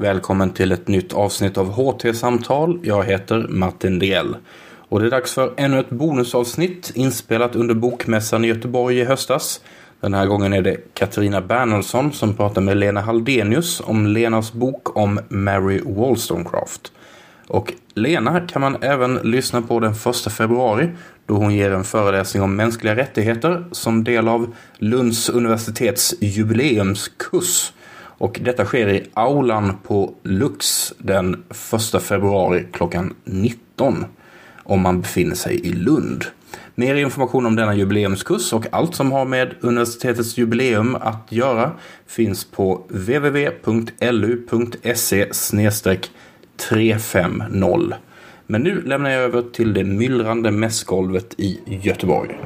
Välkommen till ett nytt avsnitt av HT-samtal. Jag heter Martin Diell. Och det är dags för ännu ett bonusavsnitt inspelat under Bokmässan i Göteborg i höstas. Den här gången är det Katarina Bernhardsson som pratar med Lena Haldenius om Lenas bok om Mary Wollstonecraft. Och Lena kan man även lyssna på den 1 februari då hon ger en föreläsning om mänskliga rättigheter som del av Lunds universitets jubileumskurs. Och detta sker i aulan på Lux den 1 februari klockan 19 om man befinner sig i Lund. Mer information om denna jubileumskurs och allt som har med universitetets jubileum att göra finns på www.lu.se 350. Men nu lämnar jag över till det myllrande mässgolvet i Göteborg.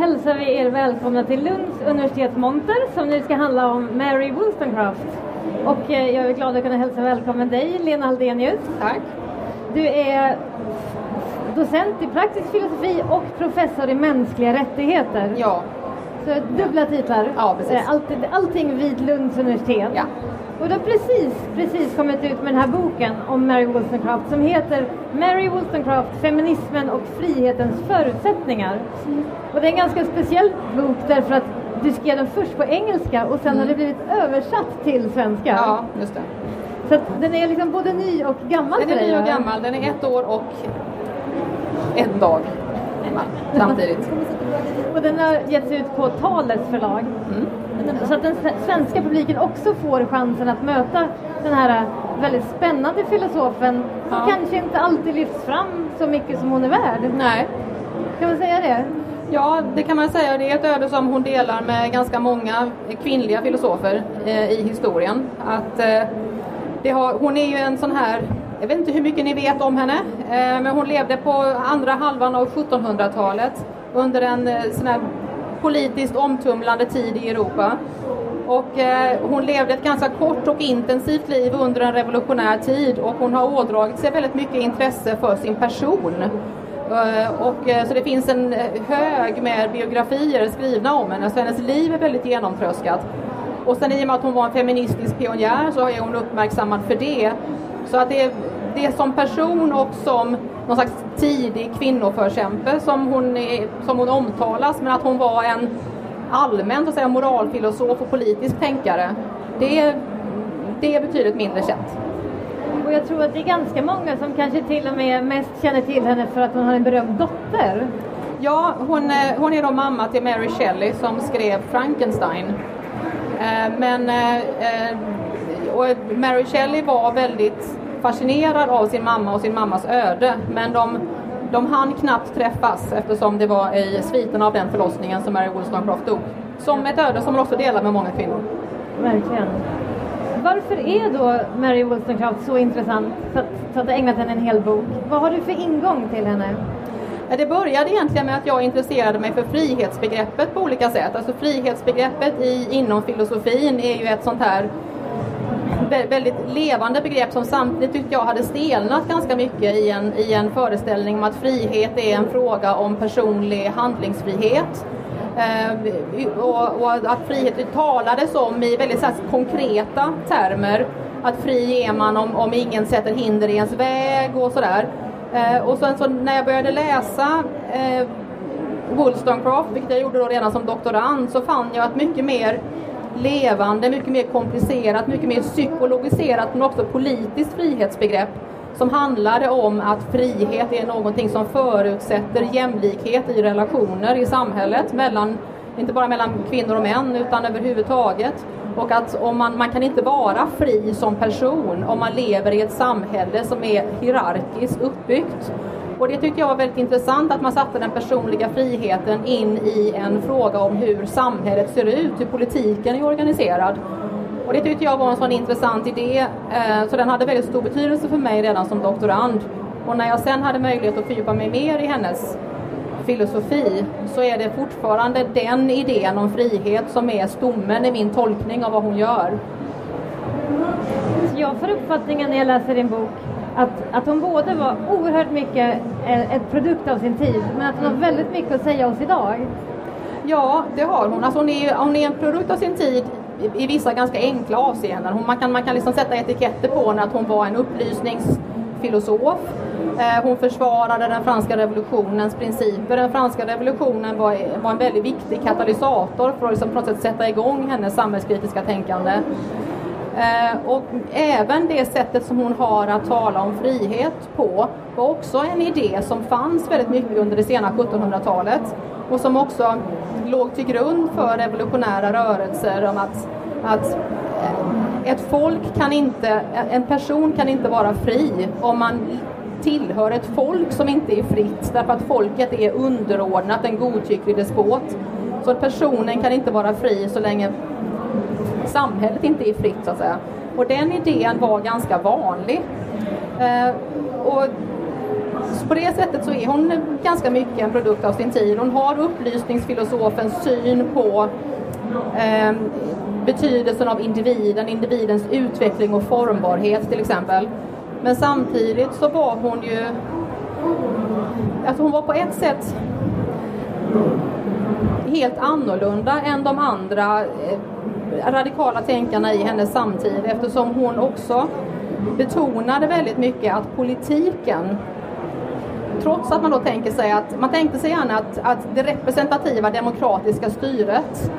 Hälsar vi er välkomna till Lunds universitetsmonter som nu ska handla om Mary Wollstonecraft. Och eh, jag är glad att kunna hälsa välkommen dig, Lena Aldenius. Tack. Du är docent i praktisk filosofi och professor i mänskliga rättigheter. Ja. Så dubbla titlar. Ja, precis. Eh, Allt, allting vid Lunds universitet. Ja. Och du har precis, precis kommit ut med den här boken om Mary Wollstonecraft som heter Mary Wollstonecraft, feminismen och frihetens förutsättningar. Och det är en ganska speciell bok därför att du skrev den först på engelska och sen har det blivit översatt till svenska. Mm. Ja, just det. Så att den är liksom både ny och gammal Den är ny och gammal. Den är ett år och en dag samtidigt. Och den har getts ut på Talets förlag. Mm. Så att den svenska publiken också får chansen att möta den här väldigt spännande filosofen som Ja. kanske inte alltid lyfts fram så mycket som hon är värd. Nej. Kan man säga det? Ja, det kan man säga. Det är ett öde som hon delar med ganska många kvinnliga filosofer eh, i historien. Att, eh, har, hon är ju en sån här, jag vet inte hur mycket ni vet om henne, eh, men hon levde på andra halvan av 1700-talet under en eh, sån här politiskt omtumlande tid i Europa. Och eh, hon levde ett ganska kort och intensivt liv under en revolutionär tid och hon har ådragit sig väldigt mycket intresse för sin person. Eh, och, eh, så det finns en eh, hög med biografier skrivna om henne, så hennes liv är väldigt genomtröskat. Och sen i och med att hon var en feministisk pionjär så är hon uppmärksammad för det. Så att det det som person och som någon slags tidig kvinnoförkämpe som hon, är, som hon omtalas, men att hon var en allmänt att säga, moralfilosof och politisk tänkare, det är, det är betydligt mindre känt. Och jag tror att det är ganska många som kanske till och med mest känner till henne för att hon har en berömd dotter. Ja, hon, eh, hon är då mamma till Mary Shelley som skrev Frankenstein. Eh, Men eh, Mary Shelley var väldigt fascinerad av sin mamma och sin mammas öde men de, de hann knappt träffas eftersom det var i sviten av den förlossningen som Mary Wollstonecraft dog. Som ett öde som hon också delar med många kvinnor. Verkligen. Varför är då Mary Wollstonecraft så intressant så att, så att du ägnat henne en hel bok? Vad har du för ingång till henne? Det började egentligen med att jag intresserade mig för frihetsbegreppet på olika sätt. Alltså frihetsbegreppet i, inom filosofin är ju ett sånt här väldigt levande begrepp som samtidigt tyckte jag hade stelnat ganska mycket i en, i en föreställning om att frihet är en fråga om personlig handlingsfrihet. Eh, och, och att frihet talades om i väldigt så här, konkreta termer. Att fri är man om, om ingen sätter hinder i ens väg och sådär. Eh, och sen så när jag började läsa eh, Wollstonecraft, vilket jag gjorde då redan som doktorand, så fann jag att mycket mer levande, mycket mer komplicerat, mycket mer psykologiserat men också politiskt frihetsbegrepp som handlade om att frihet är någonting som förutsätter jämlikhet i relationer i samhället, mellan, inte bara mellan kvinnor och män utan överhuvudtaget. Och att om man, man kan inte vara fri som person om man lever i ett samhälle som är hierarkiskt uppbyggt. Och det tyckte jag var väldigt intressant att man satte den personliga friheten in i en fråga om hur samhället ser ut, hur politiken är organiserad. Och det tyckte jag var en sån intressant idé, eh, så den hade väldigt stor betydelse för mig redan som doktorand. Och när jag sen hade möjlighet att fördjupa mig mer i hennes filosofi så är det fortfarande den idén om frihet som är stommen i min tolkning av vad hon gör. Jag får uppfattningen när jag läser din bok att, att hon både var oerhört mycket ett produkt av sin tid men att hon har väldigt mycket att säga oss idag. Ja, det har hon. Alltså hon, är, hon är en produkt av sin tid i, i vissa ganska enkla avseenden. Hon, man kan, man kan liksom sätta etiketter på henne att hon var en upplysningsfilosof. Eh, hon försvarade den franska revolutionens principer. Den franska revolutionen var, var en väldigt viktig katalysator för att liksom på något sätt sätta igång hennes samhällskritiska tänkande. Eh, och även det sättet som hon har att tala om frihet på var också en idé som fanns väldigt mycket under det sena 1700-talet och som också låg till grund för revolutionära rörelser om att, att eh, ett folk kan inte, en person kan inte vara fri om man tillhör ett folk som inte är fritt därför att folket är underordnat en godtycklig despot. Så personen kan inte vara fri så länge samhället inte är fritt så att säga. Och den idén var ganska vanlig. Eh, och på det sättet så är hon ganska mycket en produkt av sin tid. Hon har upplysningsfilosofens syn på eh, betydelsen av individen, individens utveckling och formbarhet till exempel. Men samtidigt så var hon ju... Alltså hon var på ett sätt helt annorlunda än de andra eh, radikala tänkarna i hennes samtid eftersom hon också betonade väldigt mycket att politiken trots att man då tänker sig att man tänkte sig gärna att, att det representativa demokratiska styret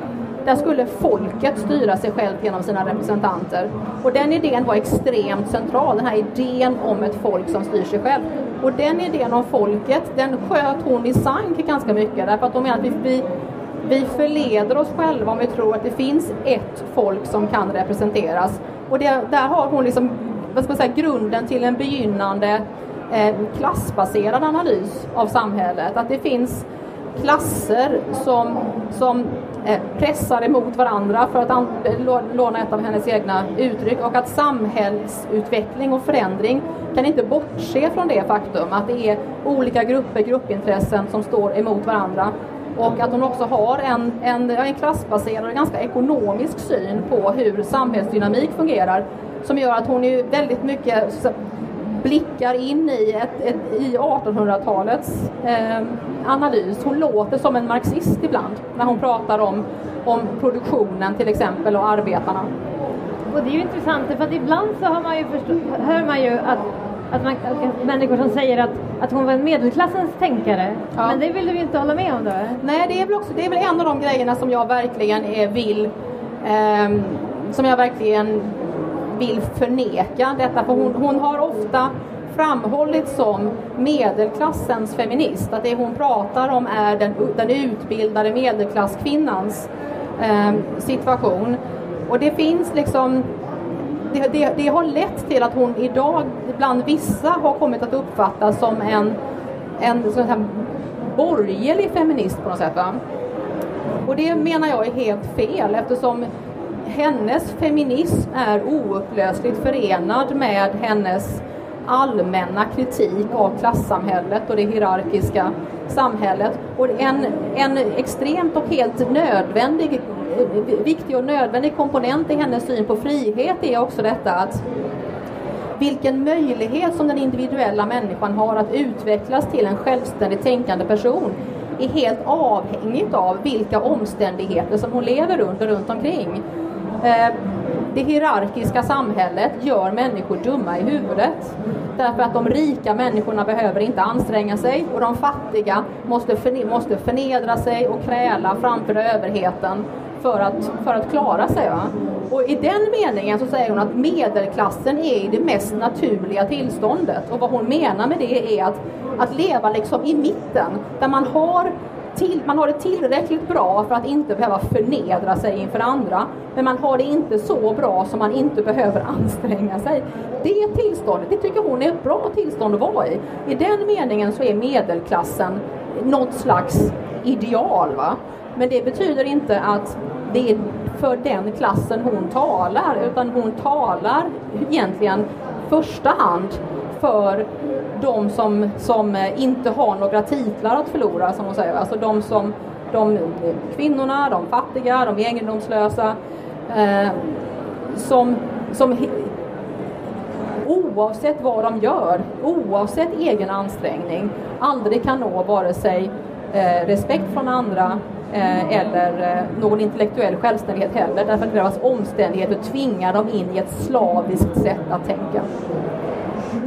där skulle folket styra sig självt genom sina representanter. Och den idén var extremt central, den här idén om ett folk som styr sig själv. Och den idén om folket, den sköt hon i sank ganska mycket därför att hon menar att vi, vi, vi förleder oss själva om vi tror att det finns ett folk som kan representeras. Och det, där har hon liksom, vad ska man säga, grunden till en begynnande eh, klassbaserad analys av samhället. Att det finns klasser som, som eh, pressar emot varandra för att eh, låna ett av hennes egna uttryck och att samhällsutveckling och förändring kan inte bortse från det faktum att det är olika grupper, gruppintressen som står emot varandra och att hon också har en, en, en klassbaserad och ganska ekonomisk syn på hur samhällsdynamik fungerar som gör att hon är väldigt mycket blickar in i, ett, ett, i 1800-talets eh, analys. Hon låter som en marxist ibland när hon pratar om, om produktionen till exempel och arbetarna. Och det är ju intressant för att ibland så har man ju, förstå, hör man ju att, att, man, att människor som säger att, att hon var en medelklassens tänkare. Ja. Men det vill du inte hålla med om då? Nej, det är väl, också, det är väl en av de grejerna som jag verkligen är, vill eh, som jag verkligen vill förneka detta. För hon, hon har ofta framhållits som medelklassens feminist. Att det hon pratar om är den, den utbildade medelklasskvinnans eh, situation. Och det finns liksom det, det, det, har lett till att hon idag bland vissa har kommit att uppfattas som en, en sån här borgerlig feminist på något sätt. Va? Och det menar jag är helt fel eftersom hennes feminism är oupplösligt förenad med hennes allmänna kritik av klassamhället och det hierarkiska samhället. Och en, en extremt och helt nödvändig, viktig och nödvändig komponent i hennes syn på frihet är också detta att vilken möjlighet som den individuella människan har att utvecklas till en självständigt tänkande person är helt avhängigt av vilka omständigheter som hon lever under runt omkring. Eh, det hierarkiska samhället gör människor dumma i huvudet. Därför att de rika människorna behöver inte anstränga sig och de fattiga måste, måste förnedra sig och kräla framför överheten för att, för att klara sig. Va? Och i den meningen så säger hon att medelklassen är i det mest naturliga tillståndet. Och vad hon menar med det är att, att leva liksom i mitten, där man har till, man har det tillräckligt bra för att inte behöva förnedra sig inför andra. Men man har det inte så bra så man inte behöver anstränga sig. Det tillståndet, det tycker hon är ett bra tillstånd att vara i. I den meningen så är medelklassen något slags ideal. Va? Men det betyder inte att det är för den klassen hon talar, utan hon talar egentligen första hand för de som, som inte har några titlar att förlora, som hon säger. Alltså de som de kvinnorna, de fattiga, de egendomslösa eh, som, som oavsett vad de gör, oavsett egen ansträngning, aldrig kan nå vare sig eh, respekt från andra Eh, eller eh, någon intellektuell självständighet heller därför att deras omständigheter tvingar dem in i ett slaviskt sätt att tänka.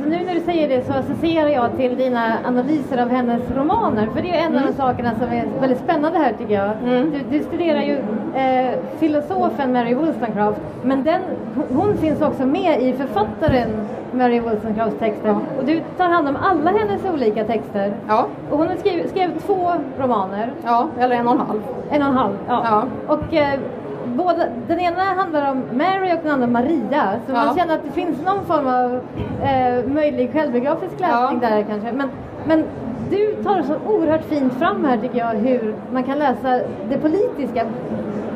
Nu när du säger det så associerar jag till dina analyser av hennes romaner. För det är en mm. av de sakerna som är väldigt spännande här tycker jag. Mm. Du, du, studerar ju eh, filosofen Mary Wollstonecraft. Men den, hon finns också med i författaren Mary Wollstonecrafts texter. Ja. Och du tar hand om alla hennes olika texter. Ja. Och hon skrivit, skrev två romaner. Ja, eller en och en halv. En och en halv, ja. ja. Och eh, båda, den ena handlar om Mary och den andra Maria. Så ja. man känner att det finns någon form av eh, möjlig självbiografisk läsning ja. där kanske. Men, men du tar så oerhört fint fram här tycker jag hur man kan läsa det politiska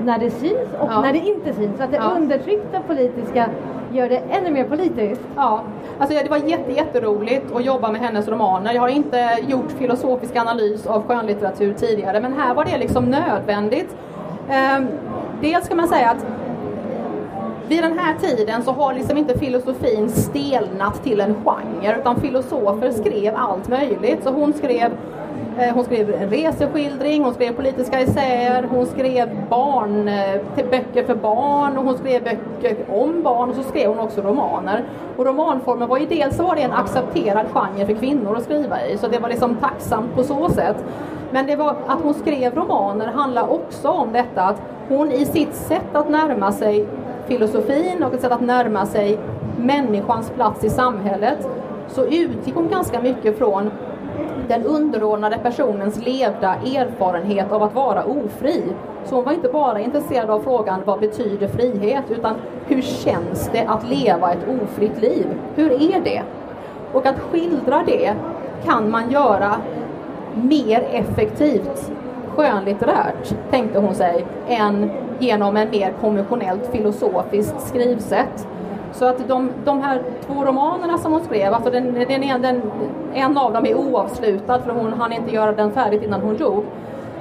när det syns och ja. när det inte syns. Så att det ja. undertryckta politiska gör det ännu mer politiskt. Ja, alltså det var jätte, jätteroligt att jobba med hennes romaner. Jag har inte gjort filosofisk analys av skönlitteratur tidigare men här var det liksom nödvändigt. Um, dels kan man säga att vid den här tiden så har liksom inte filosofin stelnat till en genre utan filosofer skrev allt möjligt. Så hon skrev eh, hon skrev en reseskildring, hon skrev politiska essäer, hon skrev barn, eh, böcker för barn och hon skrev böcker om barn och så skrev hon också romaner. Och romanformen var ju dels var det en accepterad genre för kvinnor att skriva i så det var liksom tacksamt på så sätt. Men det var att hon skrev romaner handlar också om detta att hon i sitt sätt att närma sig filosofin och ett sätt att närma sig människans plats i samhället så utgick hon ganska mycket från den underordnade personens levda erfarenhet av att vara ofri. Så hon var inte bara intresserad av frågan vad betyder frihet utan hur känns det att leva ett ofritt liv? Hur är det? Och att skildra det kan man göra mer effektivt skönlitterärt, tänkte hon sig, än genom en mer konventionellt filosofiskt skrivsätt. Så att de, de här två romanerna som hon skrev, alltså den, den, den, en av dem är oavslutad för hon hann inte göra den färdigt innan hon dog.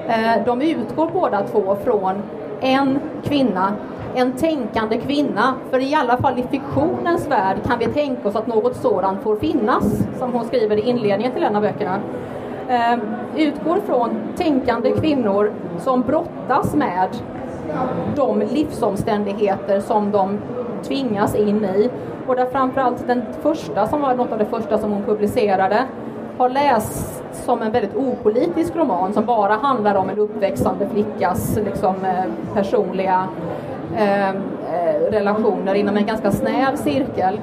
Eh, de utgår båda två från en kvinna, en tänkande kvinna. För i alla fall i fiktionens värld kan vi tänka oss att något sådant får finnas, som hon skriver i inledningen till en av böckerna eh, utgår från tänkande kvinnor som brottas med de livsomständigheter som de tvingas in i. Och där framförallt den första, som var något av det första som hon publicerade, har lästs som en väldigt opolitisk roman som bara handlar om en uppväxande flickas liksom, eh, personliga ehm, eh relationer inom en ganska snäv cirkel.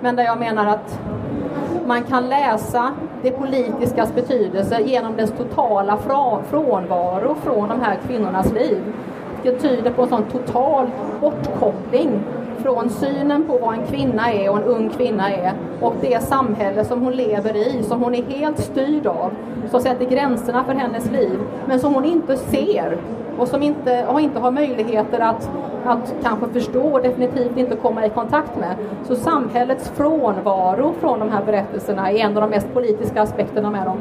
Men där jag menar att man kan läsa det politiskas betydelse genom dess totala frånvaro från de här kvinnornas liv. Det tyder på en sån total bortkoppling från synen på vad en kvinna är och en ung kvinna är och det samhälle som hon lever i, som hon är helt styrd av, som sätter gränserna för hennes liv, men som hon inte ser och som inte, och inte har möjligheter att, att kanske förstå och definitivt inte komma i kontakt med. Så samhällets frånvaro från de här berättelserna är en av de mest politiska aspekterna med dem.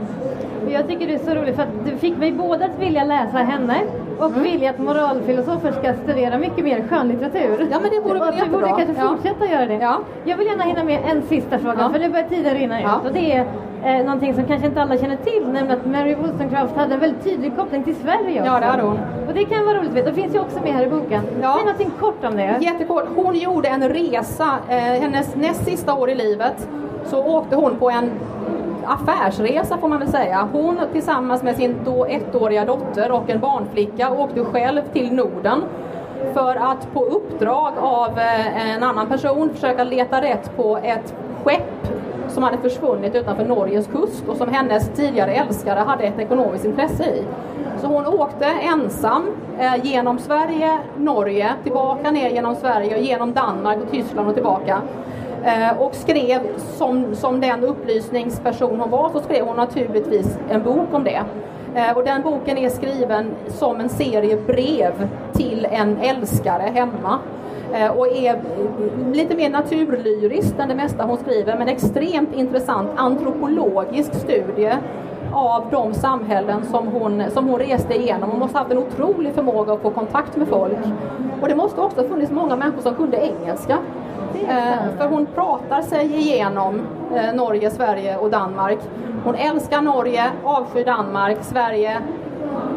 Jag tycker det är så roligt för att du fick mig både att vilja läsa henne och mm. vilja att moralfilosofer ska studera mycket mer skönlitteratur. Ja men det vore väl jättebra. Vi borde kanske ja. fortsätta göra det. Ja. Jag vill gärna hinna med en sista fråga ja. för nu börjar tiden rinna ut. Och det är eh, någonting som kanske inte alla känner till, nämligen att Mary Wollstonecraft hade en väldigt tydlig koppling till Sverige också. Ja, det hade hon. Och det kan vara roligt att veta. Det finns ju också med här i boken. Ja. Säg någonting kort om det. Jättekort. Hon gjorde en resa, eh, hennes näst sista år i livet så åkte hon på en affärsresa får man väl säga. Hon tillsammans med sin då ettåriga dotter och en barnflicka åkte själv till Norden för att på uppdrag av eh, en annan person försöka leta rätt på ett skepp som hade försvunnit utanför Norges kust och som hennes tidigare älskare hade ett ekonomiskt intresse i. Så hon åkte ensam eh, genom Sverige, Norge, tillbaka ner genom Sverige och genom Danmark och Tyskland och tillbaka. Eh, och skrev som, som den upplysningsperson hon var så skrev hon naturligtvis en bok om det. Eh, och den boken är skriven som en serie brev till en älskare hemma eh, och är lite mer naturlyriskt än det mesta hon skriver men extremt intressant antropologisk studie av de samhällen som hon, som hon reste igenom. Hon måste ha haft en otrolig förmåga att få kontakt med folk. Och det måste också ha funnits många människor som kunde engelska. Eh, för hon pratar sig igenom eh, Norge, Sverige och Danmark. Hon älskar Norge, avskyr Danmark, Sverige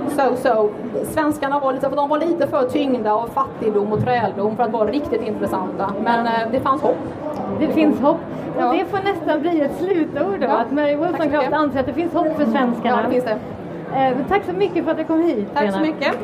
so-so. Svenskarna var lite, de var lite för tyngda av fattigdom och träldom för att vara riktigt intressanta. Men eh, det fanns hopp. Det finns hopp. Och Ja. det får nästan bli ett slutord då, Ja. att Mary så Wollstonecraft anser att det finns hopp för svenskarna. Ja, det finns det. Eh, tack så mycket för att du kom hit. Tack så Lena. mycket.